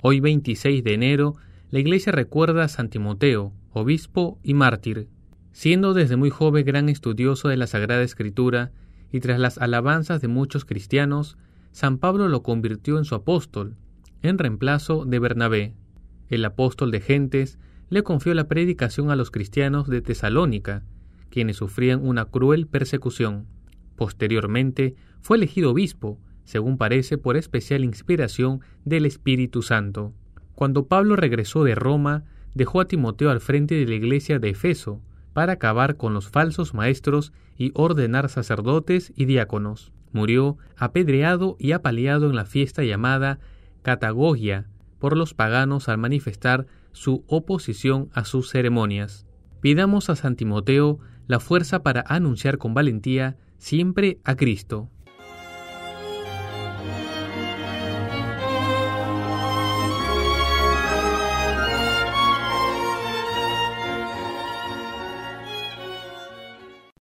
Hoy 26 de enero, la Iglesia recuerda a San Timoteo, obispo y mártir. Siendo desde muy joven gran estudioso de la Sagrada Escritura, y tras las alabanzas de muchos cristianos, San Pablo lo convirtió en su apóstol, en reemplazo de Bernabé. El apóstol de gentes le confió la predicación a los cristianos de Tesalónica, quienes sufrían una cruel persecución. Posteriormente fue elegido obispo, según parece por especial inspiración del Espíritu Santo. Cuando Pablo regresó de Roma, dejó a Timoteo al frente de la iglesia de Efeso, para acabar con los falsos maestros y ordenar sacerdotes y diáconos. Murió apedreado y apaleado en la fiesta llamada Catagogia por los paganos al manifestar su oposición a sus ceremonias. Pidamos a San Timoteo la fuerza para anunciar con valentía siempre a Cristo.